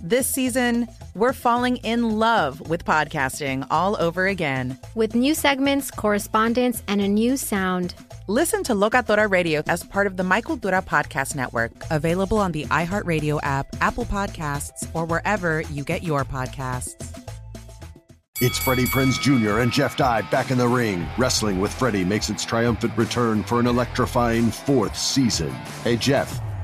This season, we're falling in love with podcasting all over again. With new segments, correspondence, and a new sound. Listen to Locatora Radio as part of the My Cultura Podcast Network, available on the iHeartRadio app, Apple Podcasts, or wherever you get your podcasts. It's Freddie Prinze Jr. and Jeff Dye back in the ring. Wrestling with Freddie makes its triumphant return for an electrifying fourth season. Hey, Jeff.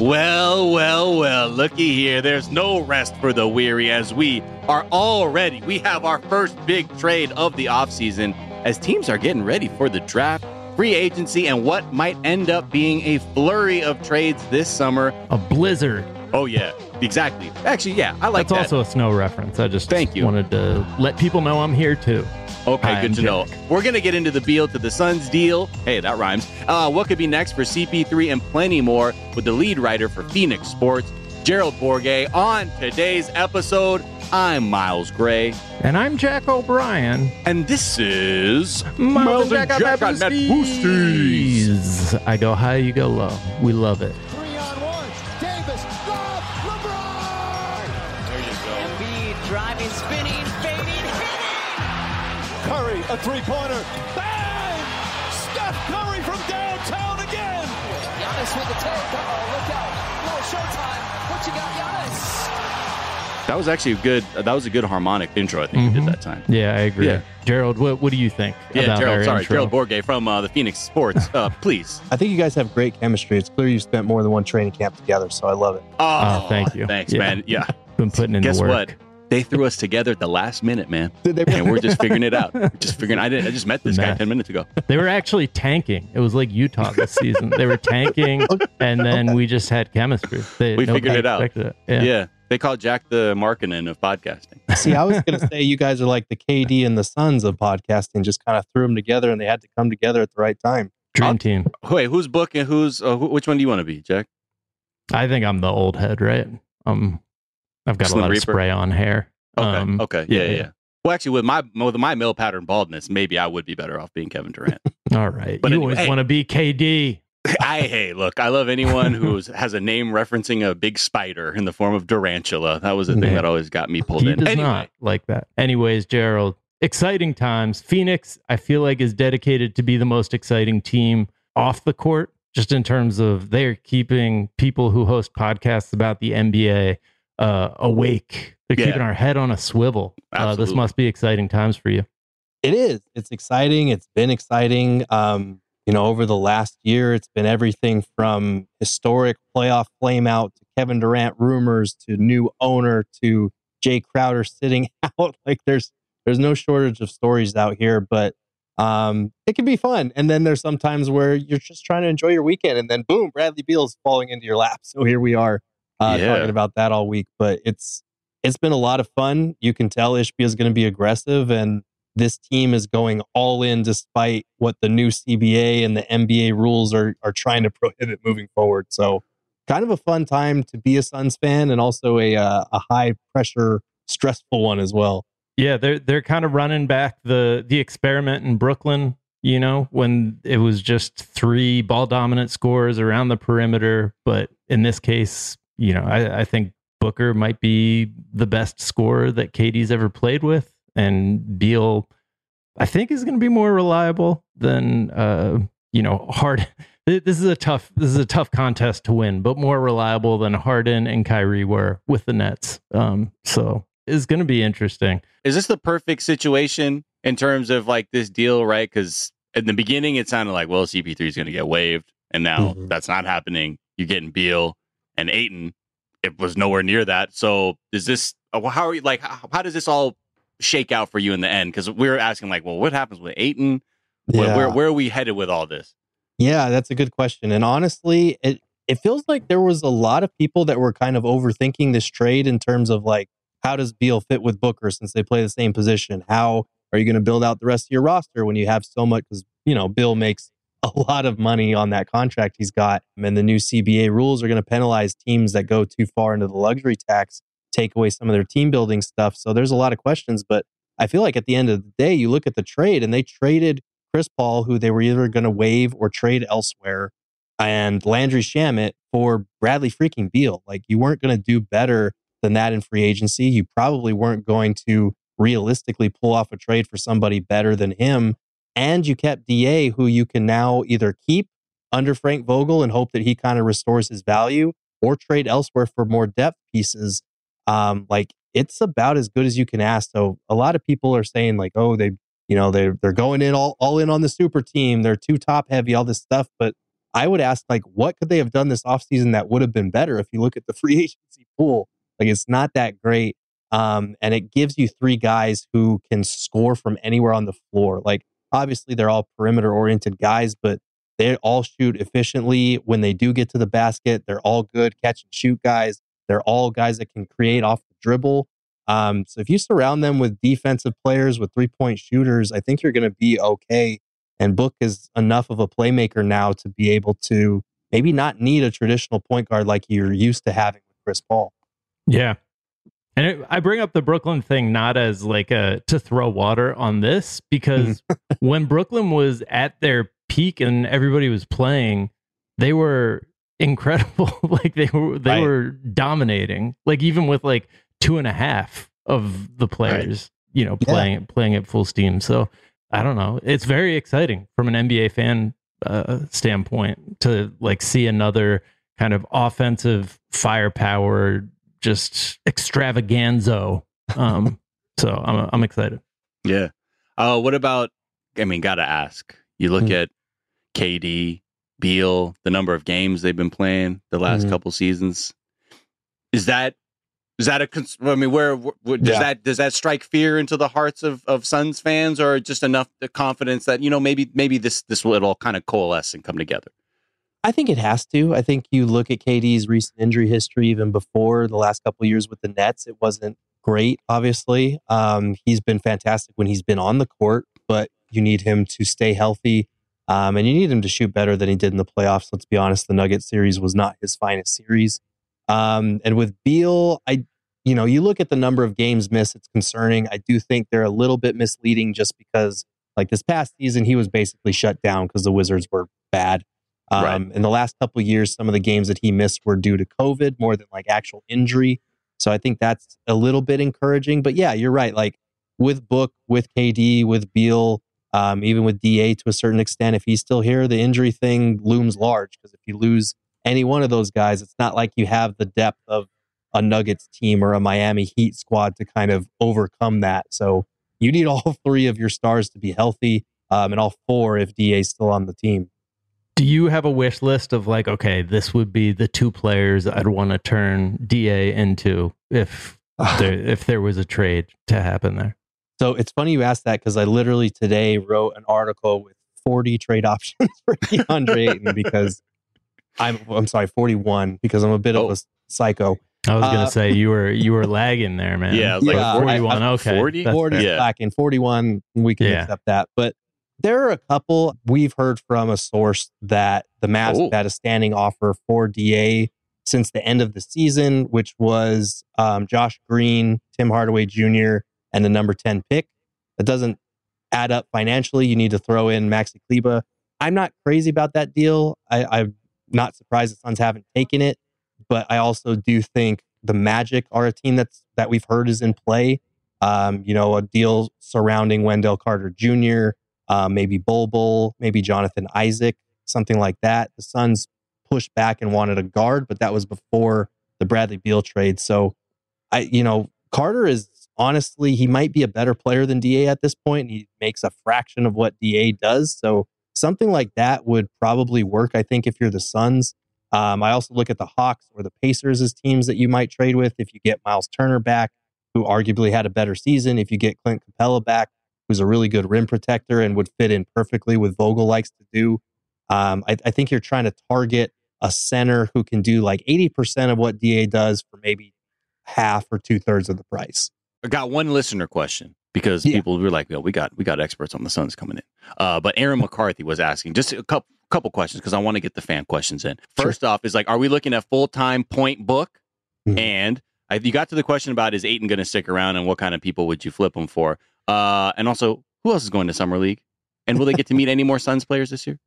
Well, well, well, looky here. There's no rest for the weary as we are already. We have our first big trade of the offseason as teams are getting ready for the draft, free agency, and what might end up being a flurry of trades this summer. A blizzard. Oh, yeah, exactly. Actually, yeah, I like That's that. also a snow reference. I just Thank you. wanted to let people know I'm here too. Okay, good to know. We're going to get into the Beal to the Suns deal. Hey, that rhymes. Uh, what could be next for CP3 and plenty more with the lead writer for PHNX Sports, Gerald Bourguet. On today's episode, I'm Miles Gray. And I'm Jack O'Brien. And this is Miles and Jack on Mad Boosties. Boosties. I go high, you go low. We love it. A three-pointer. Bang! Steph Curry from downtown again. Giannis with the take. Uh-oh, look out. Little showtime. What you got, Giannis? That was actually a good. That was a good harmonic intro. I think you Mhm. did that time. Yeah, I agree. Yeah. Gerald, what, what do you think Yeah, about Gerald. our Sorry, intro? Gerald Bourguet from uh, the PHNX Sports. Uh, please. I think you guys have great chemistry. It's clear you spent more than one training camp together, so I love it. Oh, thank you. Thanks, Yeah. man. Yeah. Been putting in Guess the work. what? They threw us together at the last minute, man. Did they? And we're just figuring it out. We're just figuring. I didn't. I just met this guy ten minutes ago. They were actually tanking. It was like Utah this season. They were tanking, and then we just had chemistry. They, We nobody figured it out. It. Yeah. They call Jack the Markkanen of podcasting. See, I was going to say you guys are like the KD and the Suns of podcasting. Just kind of threw them together, and they had to come together at the right time. Dream I'll- team. Wait, who's booking? Who's uh, who, which one do you want to be, Jack? I think I'm the old head, right? Um, I've got Slim a lot Reaper? of spray on hair. Okay. Um, okay. Yeah, yeah, yeah. Well, actually, with my with my male pattern baldness, maybe I would be better off being Kevin Durant. All right. But you anyway, always hey. want to be KD. I hey, look, I love anyone who has a name referencing a big spider in the form of Durantula. That was the thing that always got me pulled He in. does Anyway, not like that. Anyways, Gerald, exciting times. Phoenix, I feel like, is dedicated to be the most exciting team off the court, just in terms of they're keeping people who host podcasts about the NBA uh, awake. They're Yeah. keeping our head on a swivel. Uh, this must be exciting times for you. It is. It's exciting. It's been exciting. Um, you know, over the last year, it's been everything from historic playoff flameout to Kevin Durant rumors to new owner to Jae Crowder sitting out. Like there's there's no shortage of stories out here, but um, it can be fun. And then there's sometimes where you're just trying to enjoy your weekend, and then boom, Bradley Beal's falling into your lap. So here we are uh, Yeah. talking about that all week. But it's it's been a lot of fun. You can tell Ishbia is going to be aggressive, and this team is going all in despite what the new CBA and the NBA rules are are trying to prohibit moving forward. So, kind of a fun time to be a Suns fan and also a uh, a high pressure, stressful one as well. Yeah, they're they're kind of running back the the experiment in Brooklyn. You know, when it was just three ball dominant scores around the perimeter, but in this case, you know, I, I think Booker might be the best scorer that KD's ever played with, and Beal, I think, is going to be more reliable than uh, you know Hard. This is a tough. This is a tough contest to win, but more reliable than Harden and Kyrie were with the Nets. Um, so it's going to be interesting. Is this the perfect situation in terms of like this deal, right? Because in the beginning, it sounded like, well, CP3 is going to get waived, and now mm-hmm. that's not happening. You're getting Beal and Ayton. It was nowhere near that. So is this? Uh, how are you like? How, how does this all shake out for you in the end? Because we are asking like, well, what happens with Ayton? Yeah. Where, where where are we headed with all this? Yeah, that's a good question. And honestly, it it feels like there was a lot of people that were kind of overthinking this trade in terms of like how does Beal fit with Booker since they play the same position? How are you going to build out the rest of your roster when you have so much? Because you know Beal makes a lot of money on that contract he's got, and the new CBA rules are going to penalize teams that go too far into the luxury tax, take away some of their team building stuff. So there's a lot of questions, but I feel like at the end of the day, you look at the trade and they traded Chris Paul, who they were either going to waive or trade elsewhere, and Landry Shamet for Bradley freaking Beal. Like you weren't going to do better than that in free agency. You probably weren't going to realistically pull off a trade for somebody better than him. And you kept DA, who you can now either keep under Frank Vogel and hope that he kind of restores his value or trade elsewhere for more depth pieces. Um, like it's about as good as you can ask. So a lot of people are saying like, oh, they you know they're they're going in all, all in on the super team they're too top heavy all this stuff but i would ask like what could they have done this offseason that would have been better if you look at the free agency pool like it's not that great um, and it gives you three guys who can score from anywhere on the floor like obviously they're all perimeter oriented guys but they all shoot efficiently when they do get to the basket they're all good catch and shoot guys they're all guys that can create off the dribble um, so if you surround them with defensive players, with three point shooters, I think you're going to be okay. And Book is enough of a playmaker now to be able to maybe not need a traditional point guard like you're used to having with Chris Paul. Yeah. And it, I bring up the Brooklyn thing not as like a to throw water on this because when Brooklyn was at their peak and everybody was playing, they were incredible. like they were they right. were dominating. Like even with like two and a half of the players, right. you know, playing yeah. playing at full steam. So I don't know. It's very exciting from an NBA fan uh, standpoint to like see another kind of offensive firepower, just extravaganza. Um, so I'm I'm excited. Yeah. Uh, what about? I mean, gotta ask. You look mm-hmm. at KD, Beal, the number of games they've been playing the last mm-hmm. couple seasons. Is that is that a? I mean, where, where does yeah. that does that strike fear into the hearts of of Suns fans, or just enough confidence that you know maybe maybe this this will all kind of coalesce and come together? I think it has to. I think you look at KD's recent injury history, even before the last couple years with the Nets, it wasn't great. Obviously, um, he's been fantastic when he's been on the court, but you need him to stay healthy, um, and you need him to shoot better than he did in the playoffs. Let's be honest, the Nugget series was not his finest series. Um, and with Beal, I, you know, you look at the number of games missed, it's concerning. I do think they're a little bit misleading just because, like this past season, he was basically shut down because the Wizards were bad. Um, right. In the last couple years, some of the games that he missed were due to COVID more than like actual injury. So I think that's a little bit encouraging. But yeah, you're right. Like with Book, with KD, with Beal, um, even with DA to a certain extent, if he's still here, the injury thing looms large because if you lose any one of those guys, it's not like you have the depth of a Nuggets team or a Miami Heat squad to kind of overcome that. So you need all three of your stars to be healthy, um, and all four if DA's still on the team. Do you have a wish list of like, okay, this would be the two players I'd want to turn Da into if there, if there was a trade to happen there? So it's funny you asked that because I literally today wrote an article with 40 trade options for DeAndre Ayton because I'm I'm sorry, 41 because I'm a bit oh. of a psycho. I was gonna Uh, say you were you were lagging there, man. Yeah, I was like, Yeah, 41. I- okay, 40? that's 40 fair. Yeah. slacking, 41, we can Yeah. accept that. But there are a couple we've heard from a source that the Mavs Oh. had a standing offer for DA since the end of the season, which was um, Josh Green, Tim Hardaway Jr., and the number 10 pick. That doesn't add up financially. You need to throw in Maxi Kleber. I'm not crazy about that deal. I, I'm not surprised the Suns haven't taken it, but I also do think the Magic are a team that's that we've heard is in play. Um, you know, a deal surrounding Wendell Carter Jr., um, maybe Bol, maybe Jonathan Isaac, something like that. The Suns pushed back and wanted a guard, but that was before the Bradley Beal trade. So, I, you know, Carter is honestly he might be a better player than Da at this point. He makes a fraction of what Da does. So something like that would probably work. I think if you're the Suns. Um, I also look at the Hawks or the Pacers as teams that you might trade with if you get Miles Turner back, who arguably had a better season. If you get Clint Capela back, who's a really good rim protector and would fit in perfectly with Vogel likes to do. Um, I, I think you're trying to target a center who can do like 80% of what DA does for maybe half or two thirds of the price. I got one listener question because Yeah. people were like, "Well, we got we got experts on the Suns coming in." Uh, but Aaron McCarthy was asking just a couple couple questions because I want to get the fan questions in. Sure. First off, is like, are we looking at full time point book? Mhm. And I, you got to the question about is Ayton going to stick around and what kind of people would you flip him for? Uh, and also, who else is going to summer league? And will they get to meet any more Suns players this year?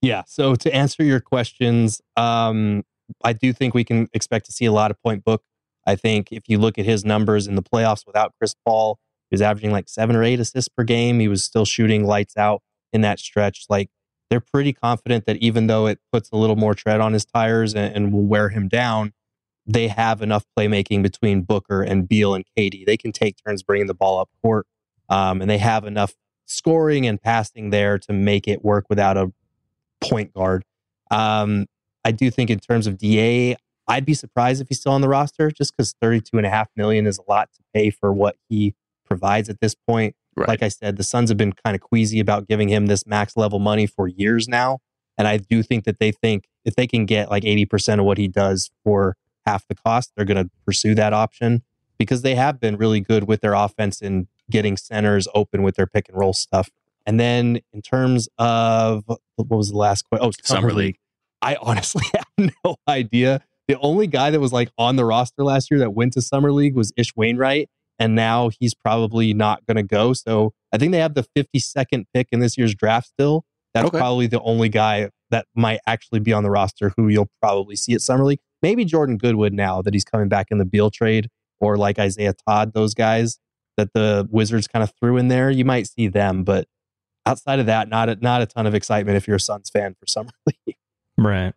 Yeah. So to answer your questions, um, I do think we can expect to see a lot of point book. I think if you look at his numbers in the playoffs without Chris Paul, he was averaging like seven or eight assists per game. He was still shooting lights out in that stretch. Like they're pretty confident that even though it puts a little more tread on his tires and, and will wear him down, they have enough playmaking between Booker and Beal and KD. They can take turns bringing the ball up court, um, and they have enough scoring and passing there to make it work without a point guard. Um, I do think in terms of DA, I'd be surprised if he's still on the roster just because 32 and a half million is a lot to pay for what he provides at this point. Right. Like I said, the Suns have been kind of queasy about giving him this max level money for years now. And I do think that they think if they can get like 80% of what he does for half the cost, they're going to pursue that option because they have been really good with their offense in getting centers open with their pick and roll stuff. And then in terms of what was the last question? Oh, Summer summer League. league. I honestly have no idea. The only guy that was like on the roster last year that went to summer league was Ish Wainwright, and now he's probably not going to go. So I think they have the 52nd pick in this year's draft still. That's Okay. probably the only guy that might actually be on the roster who you'll probably see at summer league. Maybe Jordan Goodwin now that he's coming back in the Beal trade, or like Isaiah Todd, those guys that the Wizards kind of threw in there. You might see them, but outside of that, not a, not a ton of excitement if you're a Suns fan for summer league. Right.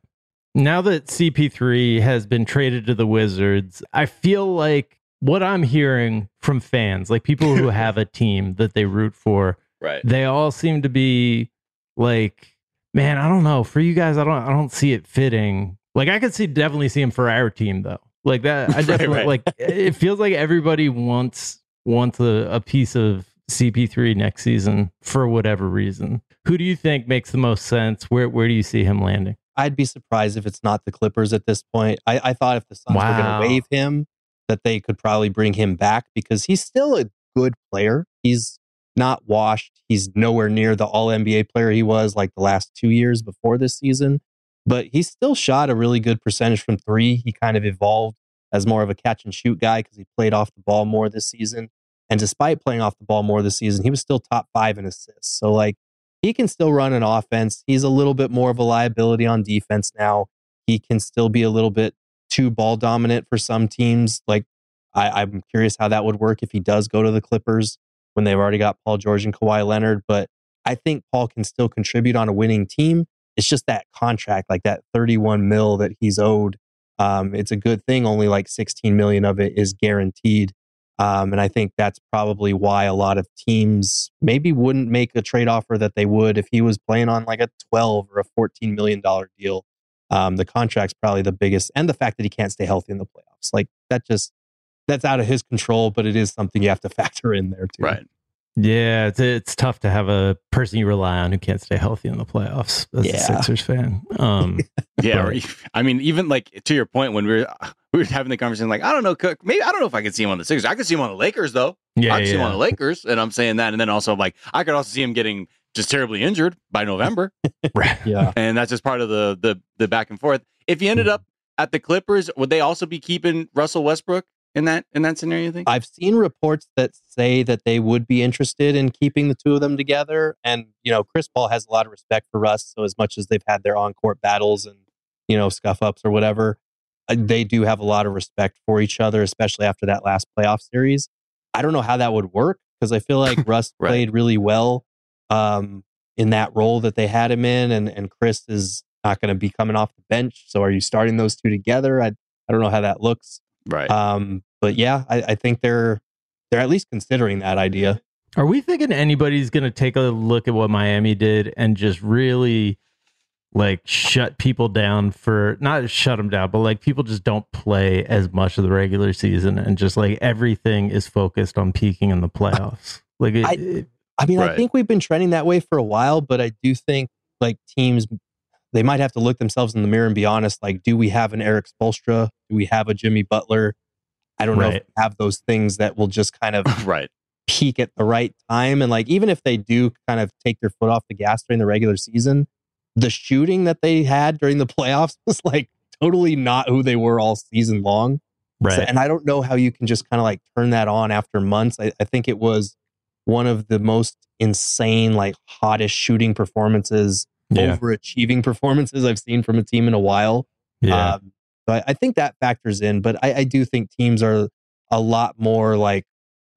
Now that CP3 has been traded to the Wizards, I feel like what I'm hearing from fans, like people who have a team that they root for, Right. they all seem to be like, man, I don't know. For you guys, I don't I don't see it fitting. Like I could see definitely see him for our team though. Like that I Right, definitely right. like it feels like everybody wants wants a, a piece of CP3 next season for whatever reason. Who do you think makes the most sense? Where where do you see him landing? I'd be surprised if it's not the Clippers at this point. I, I thought if the Suns were going to waive him, that they could probably bring him back because he's still a good player. He's not washed. He's nowhere near the All NBA player he was like the last two years before this season, but he still shot a really good percentage from three. He kind of evolved as more of a catch and shoot guy because he played off the ball more this season. And despite playing off the ball more this season, he was still top five in assists. So like he can still run an offense. He's a little bit more of a liability on defense now. He can still be a little bit too ball dominant for some teams. Like I, I'm curious how that would work if he does go to the Clippers when they've already got Paul George and Kawhi Leonard. But I think Paul can still contribute on a winning team. It's just that contract, like that 31 mil that he's owed. Um, it's a good thing. Only like 16 million of it is guaranteed. Um, and I think that's probably why a lot of teams maybe wouldn't make a trade offer that they would if he was playing on like a 12 or a 14 million dollar deal. Um, the contract's probably the biggest, and the fact that he can't stay healthy in the playoffs, like that just that's out of his control. But it is something you have to factor in there too. Right. Yeah, it's it's tough to have a person you rely on who can't stay healthy in the playoffs as Yeah. a Sixers fan. Um, Yeah, Right. or- I mean, even like to your point, when we were we were having the conversation like, I don't know, Cook. Maybe I don't know if I could see him on the Sixers. I could see him on the Lakers though. Yeah, I could see him on the Lakers, and I'm saying that, and then also like I could also see him getting just terribly injured by November, Right. Yeah. and that's just part of the the the back and forth. If you ended up at the Clippers, would they also be keeping Russell Westbrook in that in that scenario? You think? I've seen reports that say that they would be interested in keeping the two of them together. And, you know, Chris Paul has a lot of respect for Russ. So, as much as they've had their on court battles and, you know, scuff ups or whatever, uh, they do have a lot of respect for each other, especially after that last playoff series. I don't know how that would work because I feel like Russ Right. played really well um, in that role that they had him in. And, and Chris is not going to be coming off the bench. So, are you starting those two together? I, I don't know how that looks. Right. Um, but yeah, I, I think they're they're at least considering that idea. Are we thinking anybody's going to take a look at what Miami did and just really like shut people down for not shut them down, but like people just don't play as much of the regular season and just like everything is focused on peaking in the playoffs? Like, it, I- I mean, I think we've been trending that way for a while, but I do think like teams they might have to look themselves in the mirror and be honest. Like, do we have an Erik Spoelstra? Do we have a Jimmy Butler? I don't know if we have those things that will just kind of right. peak at the right time. And like, even if they do kind of take their foot off the gas during the regular season, the shooting that they had during the playoffs was like totally not who they were all season long. right. So- and I don't know how you can just kind of like turn that on after months. I, I think it was one of the most insane, like hottest shooting performances, yeah. overachieving performances I've seen from a team in a while. Yeah. Um, so I, I think that factors in, but I, I do think teams are a lot more like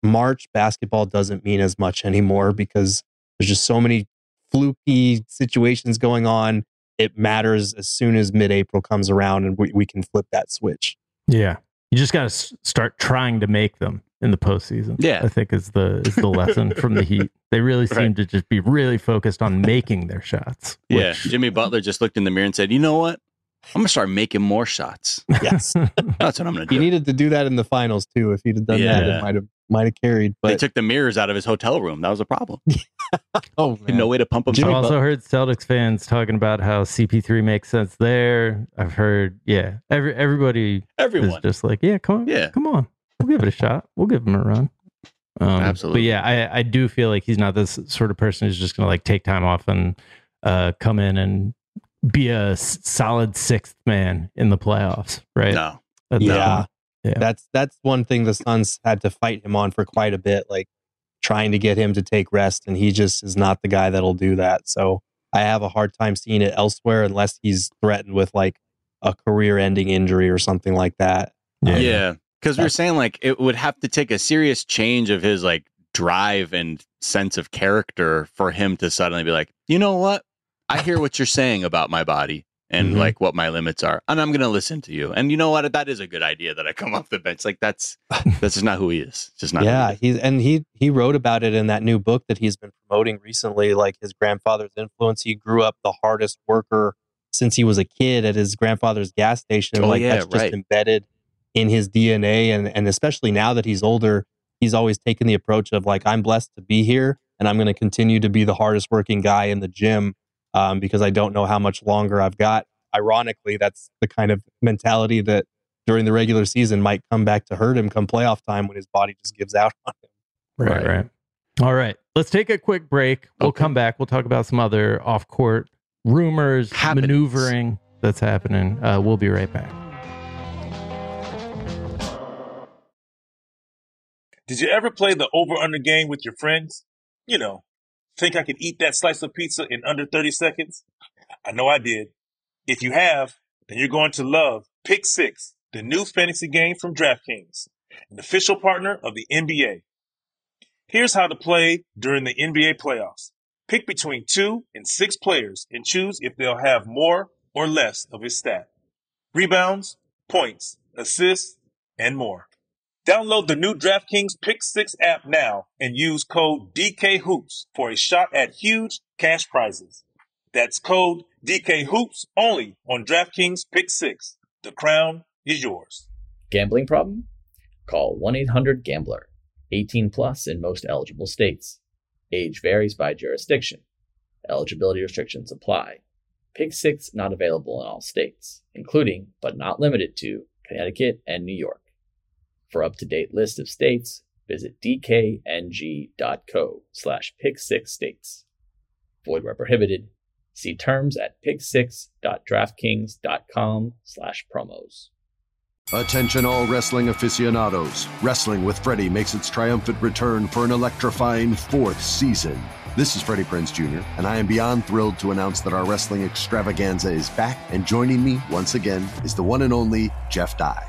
March basketball doesn't mean as much anymore because there's just so many fluky situations going on. It matters as soon as mid April comes around and we, we can flip that switch. yeah. You just got to s- start trying to make them in the postseason. Yeah. I think is the is the lesson from the Heat. They really seem Right. to just be really focused on making their shots. Yeah. Jimmy Butler just looked in the mirror and said, "You know what? I'm gonna start making more shots. Yes. That's what I'm gonna do." he needed to do that in the finals too. If he'd have done that, it might have might have carried. they But took the mirrors out of his hotel room. That was a problem. oh man. No way to pump him. I've Jimmy also heard Celtics fans talking about how CP3 makes sense there. I've heard, yeah, every everybody is Everyone. just like, yeah, come on, Yeah. come on, we'll give it a shot, we'll give him a run. Um, Absolutely. But yeah, I I do feel like he's not this sort of person who's just gonna like take time off and uh come in and be a solid sixth man in the playoffs, right? No. That's- Yeah. Yeah. That's that's one thing the Suns had to fight him on for quite a bit, like trying to get him to take rest, and he just is not the guy that'll do that. So I have a hard time seeing it elsewhere unless he's threatened with like a career-ending injury or something like that. Yeah. Yeah. Because we were saying like it would have to take a serious change of his like drive and sense of character for him to suddenly be like, you know what? I hear what you're saying about my body and Mhm. like what my limits are, and I'm gonna listen to you. And you know what? That is a good idea that I come off the bench. Like that's that's just not who he is. It's Just not. he yeah, is. he's and he he wrote about it in that new book that he's been promoting recently, like his grandfather's influence. He grew up the hardest worker since he was a kid at his grandfather's gas station. Oh, like yeah, that's just right. embedded in his DNA and and especially now that he's older, he's always taken the approach of like I'm blessed to be here and I'm going to continue to be the hardest working guy in the gym um, because I don't know how much longer I've got. Ironically, that's the kind of mentality that during the regular season might come back to hurt him come playoff time when his body just gives out on him. Right, Right. right. All right. Let's take a quick break. We'll Okay. come back. We'll talk about some other off court rumors, Happenings. maneuvering that's happening. Uh, we'll be right back. Did you ever play the over under game with your friends? You know, think I could eat that slice of pizza in under 30 seconds? I know I did. If you have, then you're going to love Pick Six, the new fantasy game from DraftKings, an official partner of the NBA. Here's how to play during the NBA playoffs. Pick between two and six players and choose if they'll have more or less of his stat. Rebounds, points, assists, and more. Download the new DraftKings Pick 6 app now and use code DKHOOPS for a shot at huge cash prizes. That's code DKHOOPS only on DraftKings Pick 6. The crown is yours. Gambling problem? Call 1 800 Gambler. 18 plus in most eligible states. Age varies by jurisdiction. Eligibility restrictions apply. Pick 6 not available in all states, including, but not limited to, Connecticut, and New York. For up-to-date list of states, visit dkng.co slash pick6states. Void where prohibited. See terms at pick6.draftkings.com slash promos. Attention, all wrestling aficionados. Wrestling with Freddie makes its triumphant return for an electrifying fourth season. This is Freddie Prinze Jr., and I am beyond thrilled to announce that our wrestling extravaganza is back, and joining me once again is the one and only Jeff Dye.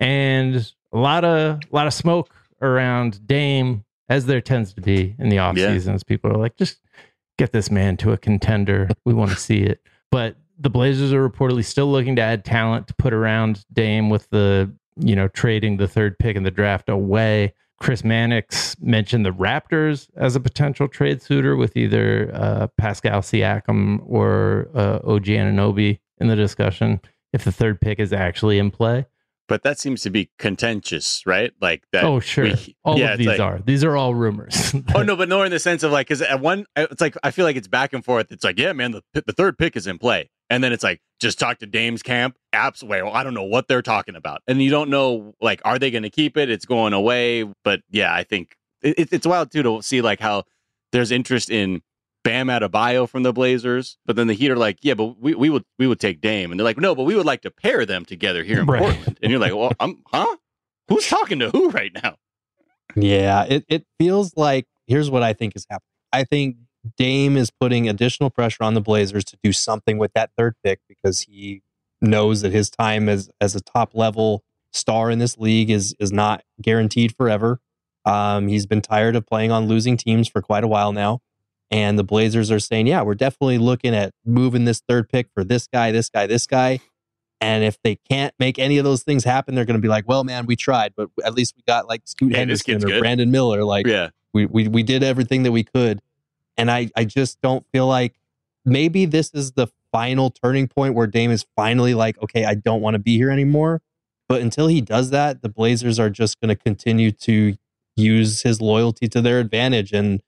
And a lot of a lot of smoke around Dame, as there tends to be in the off Yeah. seasons. People are like, just get this man to a contender. We want to see it. But the Blazers are reportedly still looking to add talent to put around Dame with the, you know, trading the third pick in the draft away. Chris Mannix mentioned the Raptors as a potential trade suitor with either uh, Pascal Siakam or uh, OG Anunoby in the discussion if the third pick is actually in play. But that seems to be contentious, right? Like that. oh, sure. we- all yeah, of these like- are. These are all rumors. oh no, but no, in the sense of like, because at one, uh, it's like I feel like it's back and forth. It's like, yeah, man, the the third pick is in play, and then it's like, just talk to Dame's camp. Absolutely, well, I don't know what they're talking about, and you don't know like, are they going to keep it? It's going away, but yeah, I think it, it's wild too to see like how there's interest in Bam Adebayo from the Blazers, but then the Heat are like, yeah, but we, we would we would take Dame, and they're like, no, but we would like to pair them together here in Right. Portland, and you're like, well, I'm huh? Who's talking to who right now? Yeah, it, it feels like here's what I think is happening. I think Dame is putting additional pressure on the Blazers to do something with that third pick because he knows that his time as as a top level star in this league is is not guaranteed forever. Um, he's been tired of playing on losing teams for quite a while now. And the Blazers are saying, yeah, we're definitely looking at moving this third pick for this guy, this guy, this guy. And if they can't make any of those things happen, they're going to be like, well, man, we tried, but at least we got like Scoot Hey, Henderson or good. Brandon Miller. Like, Yeah, we, we, we did everything that we could. And I, I just don't feel like maybe this is the final turning point where Dame is finally like, okay, I don't want to be here anymore. But until he does that, the Blazers are just going to continue to use his loyalty to their advantage. And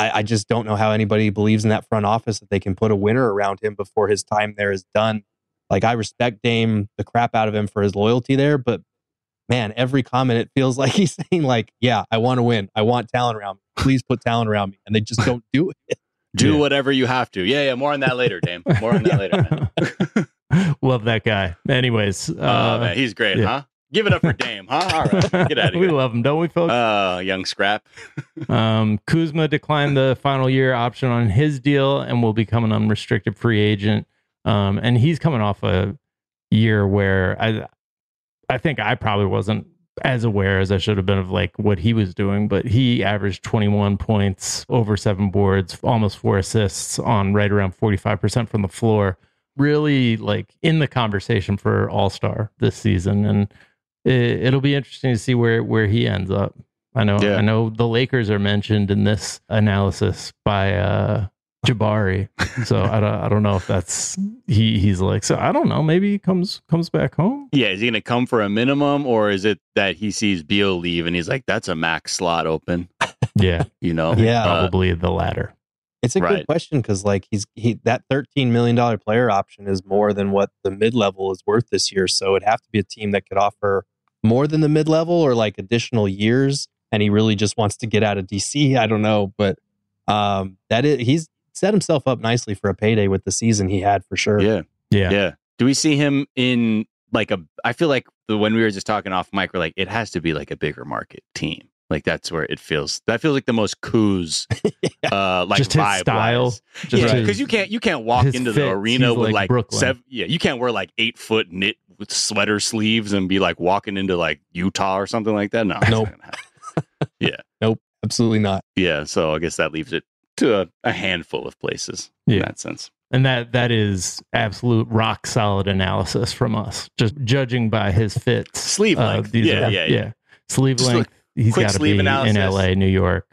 I, I just don't know how anybody believes in that front office that they can put a winner around him before his time there is done. Like I respect Dame the crap out of him for his loyalty there, but man, every comment it feels like he's saying like, "Yeah, I want to win. I want talent around me. Please put talent around me," and they just don't do it. do Yeah. whatever you have to. Yeah, yeah. More on that later, Dame. More on that later. Man. Love that guy. Anyways, uh, oh man, he's great, yeah. huh? Give it up for Dame, huh? All right, get out of here. we love him, don't we, folks? Uh, young scrap. Um, Kuzma declined the final year option on his deal and will become an unrestricted free agent. Um, and he's coming off a year where I, I think I probably wasn't as aware as I should have been of like what he was doing, but he averaged 21 points, over seven boards, almost four assists on right around 45% from the floor. Really like in the conversation for All Star this season, and it, it'll be interesting to see where where he ends up. I know Yeah. I know the Lakers are mentioned in this analysis by uh Jabari. So I don't I don't know if that's he he's like so I don't know maybe he comes comes back home. Yeah, is he going to come for a minimum, or is it that he sees Beal leave and he's like, "That's a max slot open"? Yeah, You know, Yeah. Uh, probably the latter. It's a Right. good question because like he's he that thirteen million dollar player option is more than what the mid level is worth this year. So it'd have to be a team that could offer more than the mid level or like additional years. And he really just wants to get out of DC. I don't know, but um, that is he's set himself up nicely for a payday with the season he had for sure. yeah, Yeah. yeah. Do we see him in like a? I feel like the, when we were just talking off mic, we're like, it has to be like a bigger market team. Like that's where it feels. That feels like the most coos, uh, like Just his vibe style, wise. just yeah, his- because you can't you can't walk his into the arena he's with like like, seven. Yeah, you can't wear like eight foot knit with sweater sleeves and be like walking into like Utah or something like that. No, Nope. yeah, Nope, absolutely not. yeah. So I guess that leaves it to a, a handful of places in that sense. And that that is absolute rock solid analysis from us. Just judging by his fits. Sleeve length. these Yeah, are- yeah, yeah. Sleeve Just length. He's got to sleeve be analysis. in LA, New York,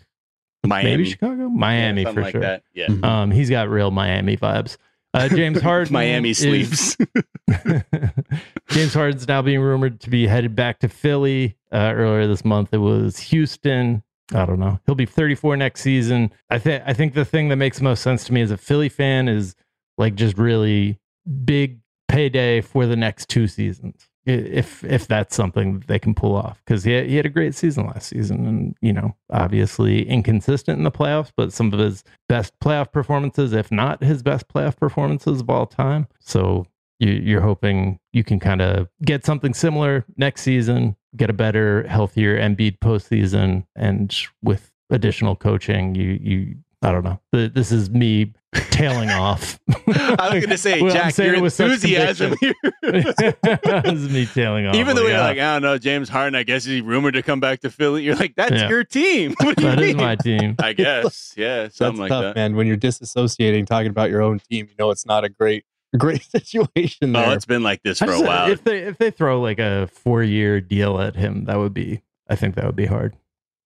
Miami, maybe Chicago, Miami Yeah, for like sure. that. Yeah, Mhm. Um, he's got real Miami vibes. Uh, James Harden, Miami is- sleeves. James Harden's now being rumored to be headed back to Philly. Uh, earlier this month, it was Houston. I don't know. He'll be 34 next season. I think. I think the thing that makes most sense to me as a Philly fan is like just really big payday for the next two seasons. If if that's something they can pull off, because he he had a great season last season, and you know obviously inconsistent in the playoffs, but some of his best playoff performances, if not his best playoff performances of all time. So you, you're hoping you can kind of get something similar next season, get a better, healthier Embiid postseason, and with additional coaching, you you I don't know. This is me tailing off. I was going to say, Well, I'm Jack, your with enthusiasm here. this is me tailing off. Even though Like, you're yeah, like, I don't know, James Harden, I guess he's rumored to come back to Philly. You're like, that's Yeah. your team. What do you that is mean? my team. I guess. Yeah, That's like tough, that. man. When you're disassociating, talking about your own team, you know it's not a great, great situation oh, there. Oh, it's been like this I for a while. If they if they throw like a four year deal at him, that would be. I think that would be hard.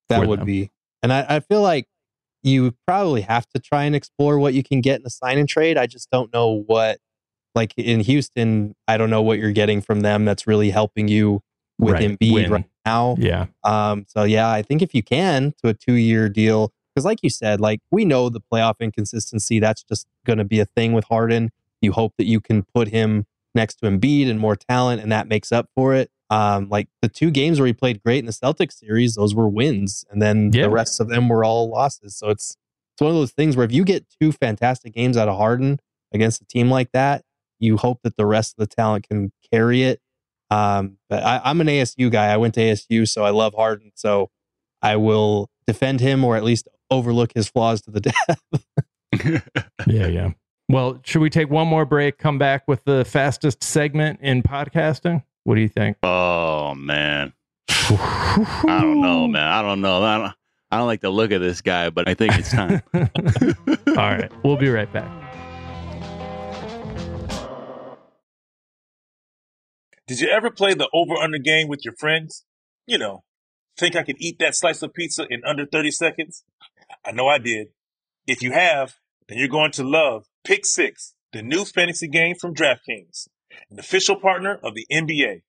that would them. be. And I, I feel like you probably have to try and explore what you can get in a sign and trade. I just don't know what, like in Houston, I don't know what you're getting from them that's really helping you with Right, Embiid win. right now. Yeah. Um, so yeah, I think if you can to a two year deal, because like you said, like we know the playoff inconsistency, that's just going to be a thing with Harden. You hope that you can put him next to Embiid and more talent, and that makes up for it. Um, like the two games where he played great in the Celtics series, those were wins, and then Yeah. the rest of them were all losses. So it's it's one of those things where if you get two fantastic games out of Harden against a team like that, you hope that the rest of the talent can carry it. Um, but I, I'm an ASU guy. I went to ASU, so I love Harden. So I will defend him or at least overlook his flaws to the death. Yeah, yeah. Well, should we take one more break, come back with the fastest segment in podcasting? What do you think? oh man, I don't know, man. I don't know. I don't. I don't like the look of this guy, but I think it's time. All right, we'll be right back. Did you ever play the over under game with your friends? You know, think I could eat that slice of pizza in under 30 seconds? I know I did. If you have, then you're going to love Pick Six, the new fantasy game from DraftKings, an official partner of the NBA.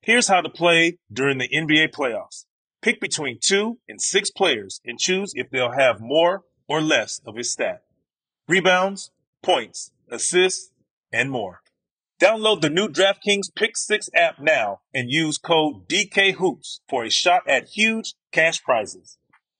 Here's how to play during the NBA playoffs. Pick between two and six players and choose if they'll have more or less of his stat. Rebounds, points, assists, and more. Download the new DraftKings Pick 6 app now and use code DKHOOPS for a shot at huge cash prizes.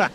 oh,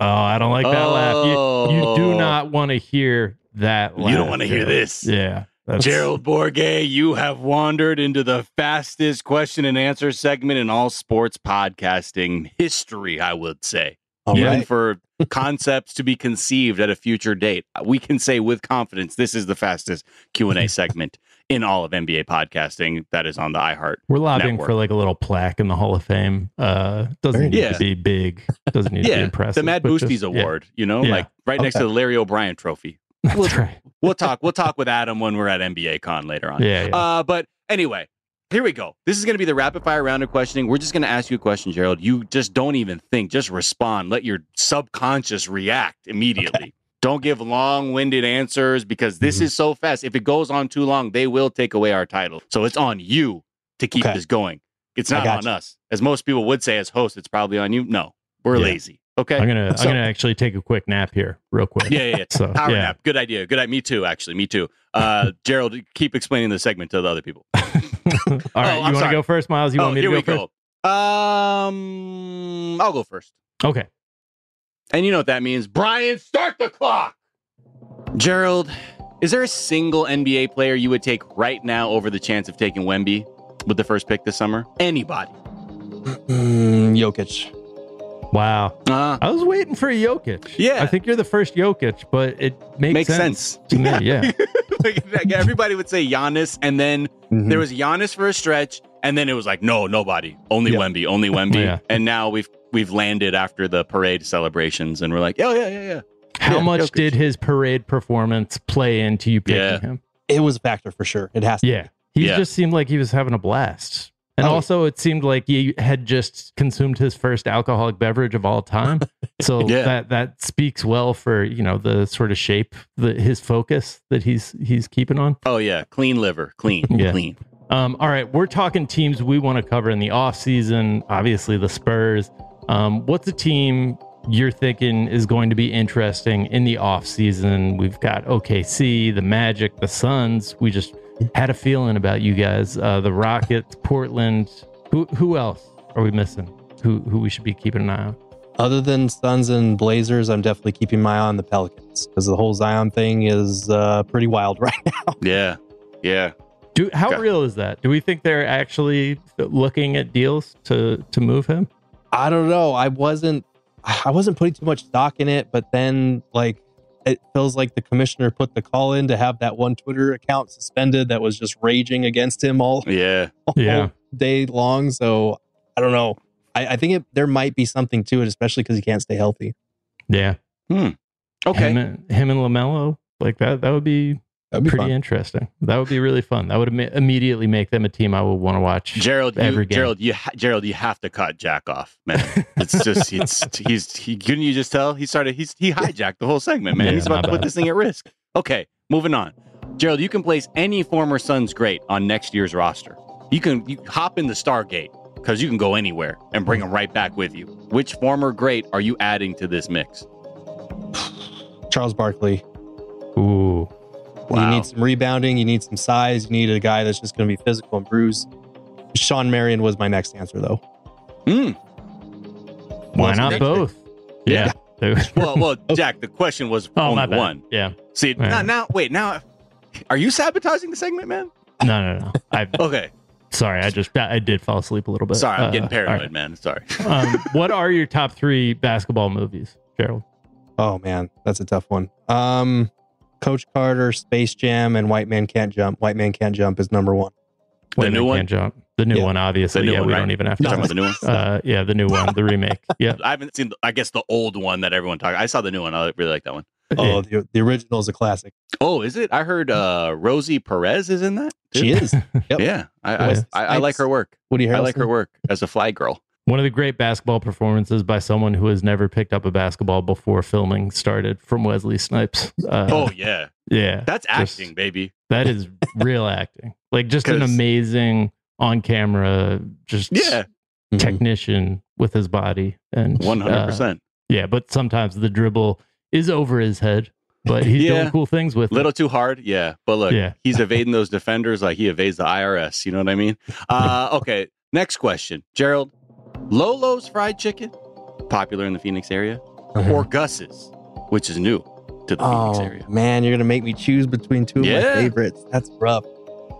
I don't like that laugh. You, you do oh. not want to hear that laugh. You don't want to hear Gerald. this. Yeah. that's- Gerald Bourguet, you have wandered into the fastest question and answer segment in all sports podcasting history, I would say. All Even right. for concepts to be conceived at a future date, we can say with confidence this is the fastest Q&A segment in all of NBA podcasting that is on the iHeart. We're lobbying network. for like a little plaque in the Hall of Fame. Uh, doesn't need nice. to be big. Doesn't need to be impressive. the Mad but Boosties just- yeah. Award, you know, Yeah. like right next to the Larry O'Brien Trophy. That's right. We'll talk. We'll talk with Adam when we're at NBA Con later on. Yeah, yeah. Uh, but anyway, here we go. This is going to be the rapid fire round of questioning. We're just going to ask you a question, Gerald. You just don't even think, just respond. Let your subconscious react immediately. Don't give long winded answers because this Mm-hmm. is so fast. If it goes on too long, they will take away our title. So it's on you to keep Okay. this going. It's not on you. us. As most people would say as hosts, it's probably on you. No, we're Yeah. lazy. Okay. I'm gonna So- I'm gonna actually take a quick nap here, real quick. yeah, yeah, yeah. So Power yeah. nap. Good idea. Good idea. Me too, actually. Me too. Uh, Gerald, keep explaining the segment to the other people. All right, Oh, you I'm want to sorry. go first, Miles? You oh, want me to here go we first? Um, I'll go first. Okay. And you know what that means. Brian, start the clock. Gerald, is there a single NBA player you would take right now over the chance of taking Wemby with the first pick this summer? Anybody? Mm, Jokic. Wow. Uh, I was waiting for a Jokic. Yeah. I think you're the first Jokic, but it makes, makes sense, sense. to me. Yeah. like, like, everybody would say Giannis, and then Mhm. there was Giannis for a stretch, and then it was like, no, nobody, only Yeah. Wemby, only Wemby, Yeah. and now we've we've landed after the parade celebrations, and we're like, oh yeah, yeah, yeah. How Yeah, much Jokic. did his parade performance play into you picking Yeah. him? It was a factor for sure. It has to. Yeah. He Yeah. just seemed like he was having a blast. And Oh, also, it seemed like he had just consumed his first alcoholic beverage of all time. So Yeah. that that speaks well for you know the sort of shape, the his focus that he's he's keeping on. Oh yeah, clean liver, clean, Yeah. clean. Um, all right, we're talking teams we want to cover in the off season. Obviously, the Spurs. Um, what's a team you're thinking is going to be interesting in the off season? We've got OKC, the Magic, the Suns. We just had a feeling about you guys. Uh, the Rockets, Portland. Who who else are we missing? Who who we should be keeping an eye on? Other than Suns and Blazers, I'm definitely keeping my eye on the Pelicans because the whole Zion thing is uh, pretty wild right now. Yeah, yeah. Do how Okay. real is that? Do we think they're actually looking at deals to to move him? I don't know. I wasn't. I wasn't putting too much stock in it, but then like it feels like the commissioner put the call in to have that one Twitter account suspended that was just raging against him all, Yeah. all Yeah. day long. So I don't know. I, I think it, there might be something to it, especially because he can't stay healthy. Yeah. Hmm. Okay. Him, and- him and Lamelo, like that. That would be That'd be pretty fun. interesting. That would be really fun. That would Im- immediately make them a team I would want to watch. Gerald, you, game. Gerald, you, ha- Gerald, you have to cut Jack off, man. It's just, it's, he's, he, couldn't you just tell? He started, he's, he hijacked the whole segment, man. Yeah, he's about my to put this thing at risk. Okay, moving on. Gerald, you can place any former Suns great on next year's roster. You can you hop in the Stargate because you can go anywhere and bring them right back with you. Which former great are you adding to this mix? Charles Barkley. Ooh. You need some rebounding. You need some size. You need a guy that's just going to be physical and bruise. Shawn Marion was my next answer, though. Hmm. Why Well, not next both? Yeah. Well, well, Jack, the question was oh, only one. Yeah. See, Yeah. now, now, wait, now, are you sabotaging the segment, man? No, no, no. I Okay, sorry. I just I did fall asleep a little bit. sorry, I'm Uh, getting paranoid, right. man. Sorry. um, what are your top three basketball movies, Gerald? Oh man, that's a tough one. Um, Coach Carter, Space Jam, and White Man Can't Jump. White Man Can't Jump is number one. The White new Man one? Can't jump. The new Yeah. one, obviously. New yeah, one, we right? don't even have to. You're about the new one? Uh, yeah, the new one, the remake. Yeah. I haven't seen, the, I guess, the old one that everyone talked. I saw the new one. I really like that one. Oh, the, the original is a classic. Oh, is it? I heard uh, Rosie Perez is in that. too. She is. Yep. Yeah, I, I, Wesley I, I like Snipes. her work. Woody I like her work as a fly girl. One of the great basketball performances by someone who has never picked up a basketball before filming started from Wesley Snipes. Uh, oh yeah, yeah. that's just- acting, baby. That is real acting. Like just an amazing on camera, just Yeah, Mhm. technician with his body. And one hundred uh, percent. Yeah, but sometimes the dribble is over his head, but he's Yeah. doing cool things with it. Little too hard, yeah. But look, Yeah. he's evading those defenders like he evades the IRS. You know what I mean? Uh, okay, next question, Gerald. Lolo's fried chicken, popular in the Phoenix area, Mhm. or Gus's, which is new to the Phoenix Oh area. man, you're gonna make me choose between two of Yeah. my favorites. That's rough.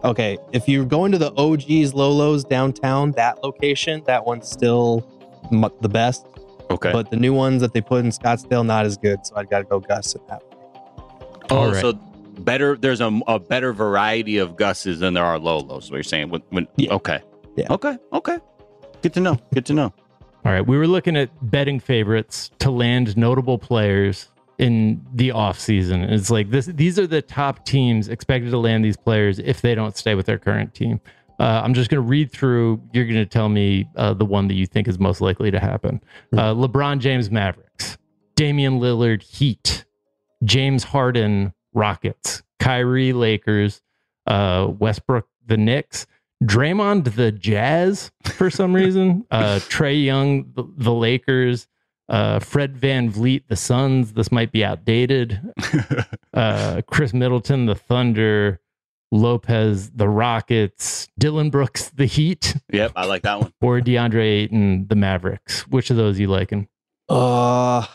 Okay, if you're going to the OG's Lolo's downtown, that location, that one's still mu the best. Okay. But the new ones that they put in Scottsdale, not as good. So I'd got to go Gus in that. oh, All right. so better. There's a, a better variety of Gus's than there are Lolos. What you're saying? When, when, Yeah. Okay. Yeah. Okay. Okay. Good to know. Good to know. All right, we were looking at betting favorites to land notable players in the offseason. It's like this these are the top teams expected to land these players if they don't stay with their current team. Uh, I'm just going to read through. You're going to tell me uh, the one that you think is most likely to happen. Uh, LeBron James Mavericks, Damian Lillard Heat, James Harden Rockets, Kyrie Lakers, uh, Westbrook the Knicks, Draymond the Jazz for some reason, uh, Trae Young the, the Lakers, uh, Fred VanVleet the Suns. This might be outdated. Uh, Khris Middleton the Thunder, Lopez the Rockets, Dillon Brooks the Heat, Yep. I like that one. or DeAndre Ayton the Mavericks. Which of those you liking? Uh,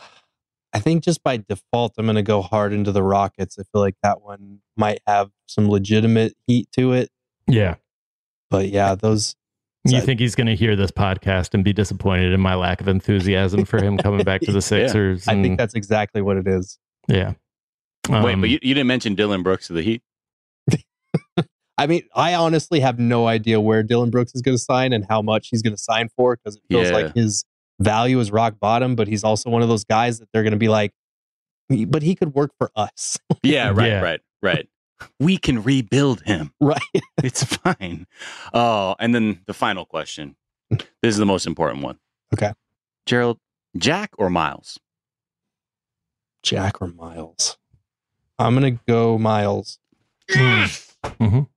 I think just by default, I'm going to go hard into the Rockets. I feel like that one might have some legitimate heat to it. Yeah. But yeah, those. You So- think he's going to hear this podcast and be disappointed in my lack of enthusiasm for him coming back to the Sixers? I think that's exactly what it is. yeah. Wait, Um, but you, you didn't mention Dillon Brooks to the Heat. I mean, I honestly have no idea where Dillon Brooks is going to sign and how much he's going to sign for because it feels Yeah. like his value is rock bottom, but he's also one of those guys that they're going to be like, but he could work for us. Yeah, right, Yeah. right, right. We can rebuild him. right. It's fine. Oh, and then the final question. This is the most important one. Okay. Gerald, Jack or Miles? Jack or Miles? I'm going to go Miles. mhm.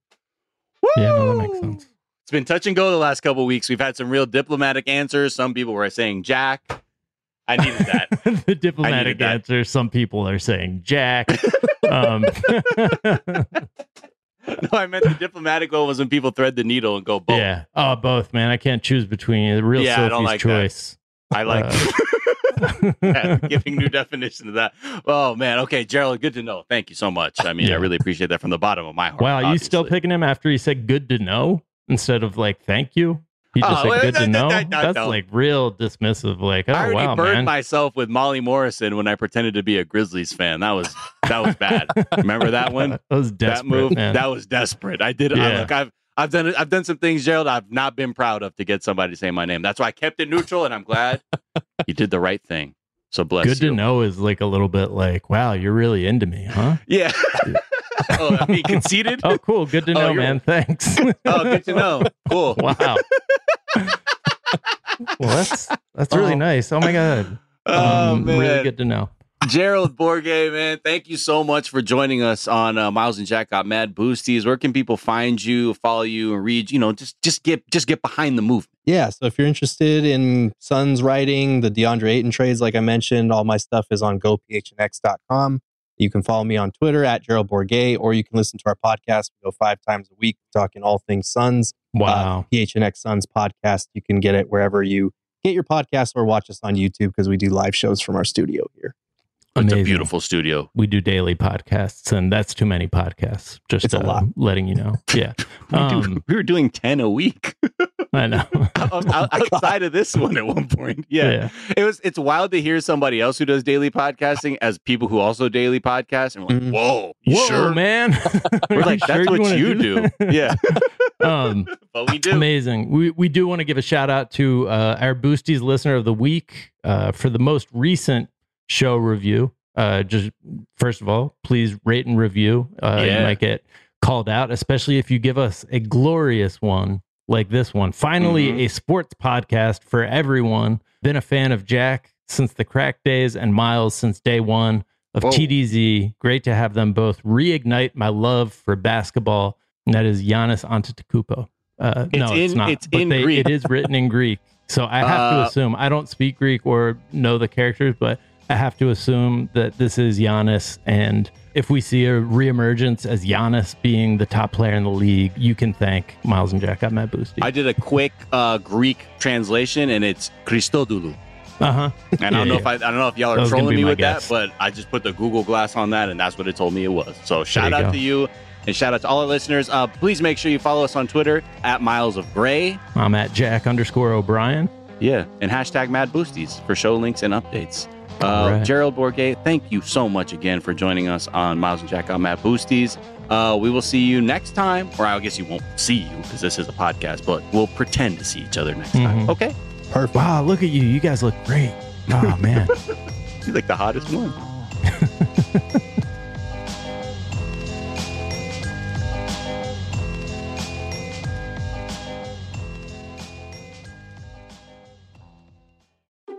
Yeah, no, that makes sense. It's been touch and go the last couple weeks. We've had some real diplomatic answers. Some people were saying Jack. I needed that. the diplomatic that. answer. Some people are saying Jack. um, no, I meant the diplomatic one was when people thread the needle and go both. yeah. Oh, both, man. I can't choose between the real Yeah, I don't like that. choice. I like Uh, Yeah, giving new definition to that. Oh man, okay, Gerald, good to know. Thank you so much. I mean, Yeah. I really appreciate that from the bottom of my heart. wow, you still picking him after he said good to know instead of like thank you? He oh, just Oh, said well, good to know. no, no, That's like real dismissive. Like, oh I already wow, burned man. myself with Molly Morrison when I pretended to be a Grizzlies fan. That was that was bad. Remember that one? that was that move man. that was desperate. I did. I, look, I've I've done I've done some things, Gerald. I've not been proud of to get somebody to say my name. That's why I kept it neutral, and I'm glad you did the right thing. So bless good you. to know is like a little bit like, wow, you're really into me, huh? Yeah. Oh, I mean, conceited. Oh, cool. Good to Oh, know, you're- man. Thanks. Oh, good to know. Cool. wow. well, that's that's really Oh. nice. Oh my god. Oh Um, man. really good to know. Gerald Bourguet, man, thank you so much for joining us on uh, Miles and Jack Got Mad Boosties. Where can people find you, follow you, and read? You know, just just get just get behind the movement. Yeah, so if you're interested in Suns writing, the DeAndre Ayton trades, like I mentioned, all my stuff is on gophnx.com. You can follow me on Twitter at Gerald Bourguet, or you can listen to our podcast. We go five times a week talking all things Suns. Wow. Uh, PHNX Suns podcast. You can get it wherever you get your podcast or watch us on YouTube because we do live shows from our studio here. It's a beautiful studio. We do daily podcasts, and that's too many podcasts. Just It's a uh, lot. letting you know. Yeah, We, do, Um, we were doing ten a week I know. Out- outside of this one at one point. Yeah. Yeah. it was. It's wild to hear somebody else who does daily podcasting as people who also daily podcast, and we're like, Mhm. whoa, you Whoa, sure? man! We're like, that's sure what wanna you do. that?" yeah, um, but we do. Amazing. We we do want to give a shout out to uh, our Boosties listener of the week uh, for the most recent show review. Uh, just first of all, please rate and review. Uh, Yeah. You might get called out, especially if you give us a glorious one like this one. Finally, Mhm. a sports podcast for everyone. Been a fan of Jack since the crack days and Miles since day one of Whoa. TDZ. Great to have them both reignite my love for basketball. And that is Giannis Antetokounmpo. Uh, It's no, it's not. it's but in they, Greek. It is written in Greek, so I have to Uh, assume. I don't speak Greek or know the characters, but I have to assume that this is Giannis. And if we see a reemergence as Giannis being the top player in the league, you can thank Miles and Jack on Mad Boosty. I did a quick uh, Greek translation, and it's Christodoulou. Uh huh. And I don't know if I, I don't know if y'all are trolling me with guess. that, but I just put the Google Glass on that, and that's what it told me it was. So shout out go. to you, and shout out to all our listeners. Uh, please make sure you follow us on Twitter at Miles of Gray. I'm at Jack underscore O'Brien. Yeah, and hashtag Mad Boosties for show links and updates. Uh, All right. Gerald Bourguet, thank you so much again for joining us on Miles and Jack on Mad Boosties. Uh, we will see you next time, or I guess you won't see you because this is a podcast, but we'll pretend to see each other next time. Mhm. Okay? Perfect. Wow, look at you. You guys look great. Oh, man. You're like the hottest one.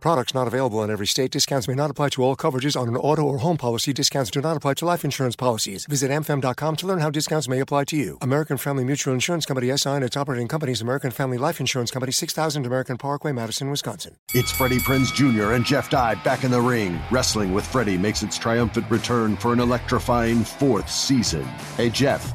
Products not available in every state. Discounts may not apply to all coverages on an auto or home policy. Discounts do not apply to life insurance policies. Visit amfam.com to learn how discounts may apply to you. American Family Mutual Insurance Company SI and its operating companies American Family Life Insurance Company 6000 American Parkway, Madison, Wisconsin. It's Freddie Prinze Jr. and Jeff Dye back in the ring. Wrestling with Freddie makes its triumphant return for an electrifying fourth season. Hey, Jeff,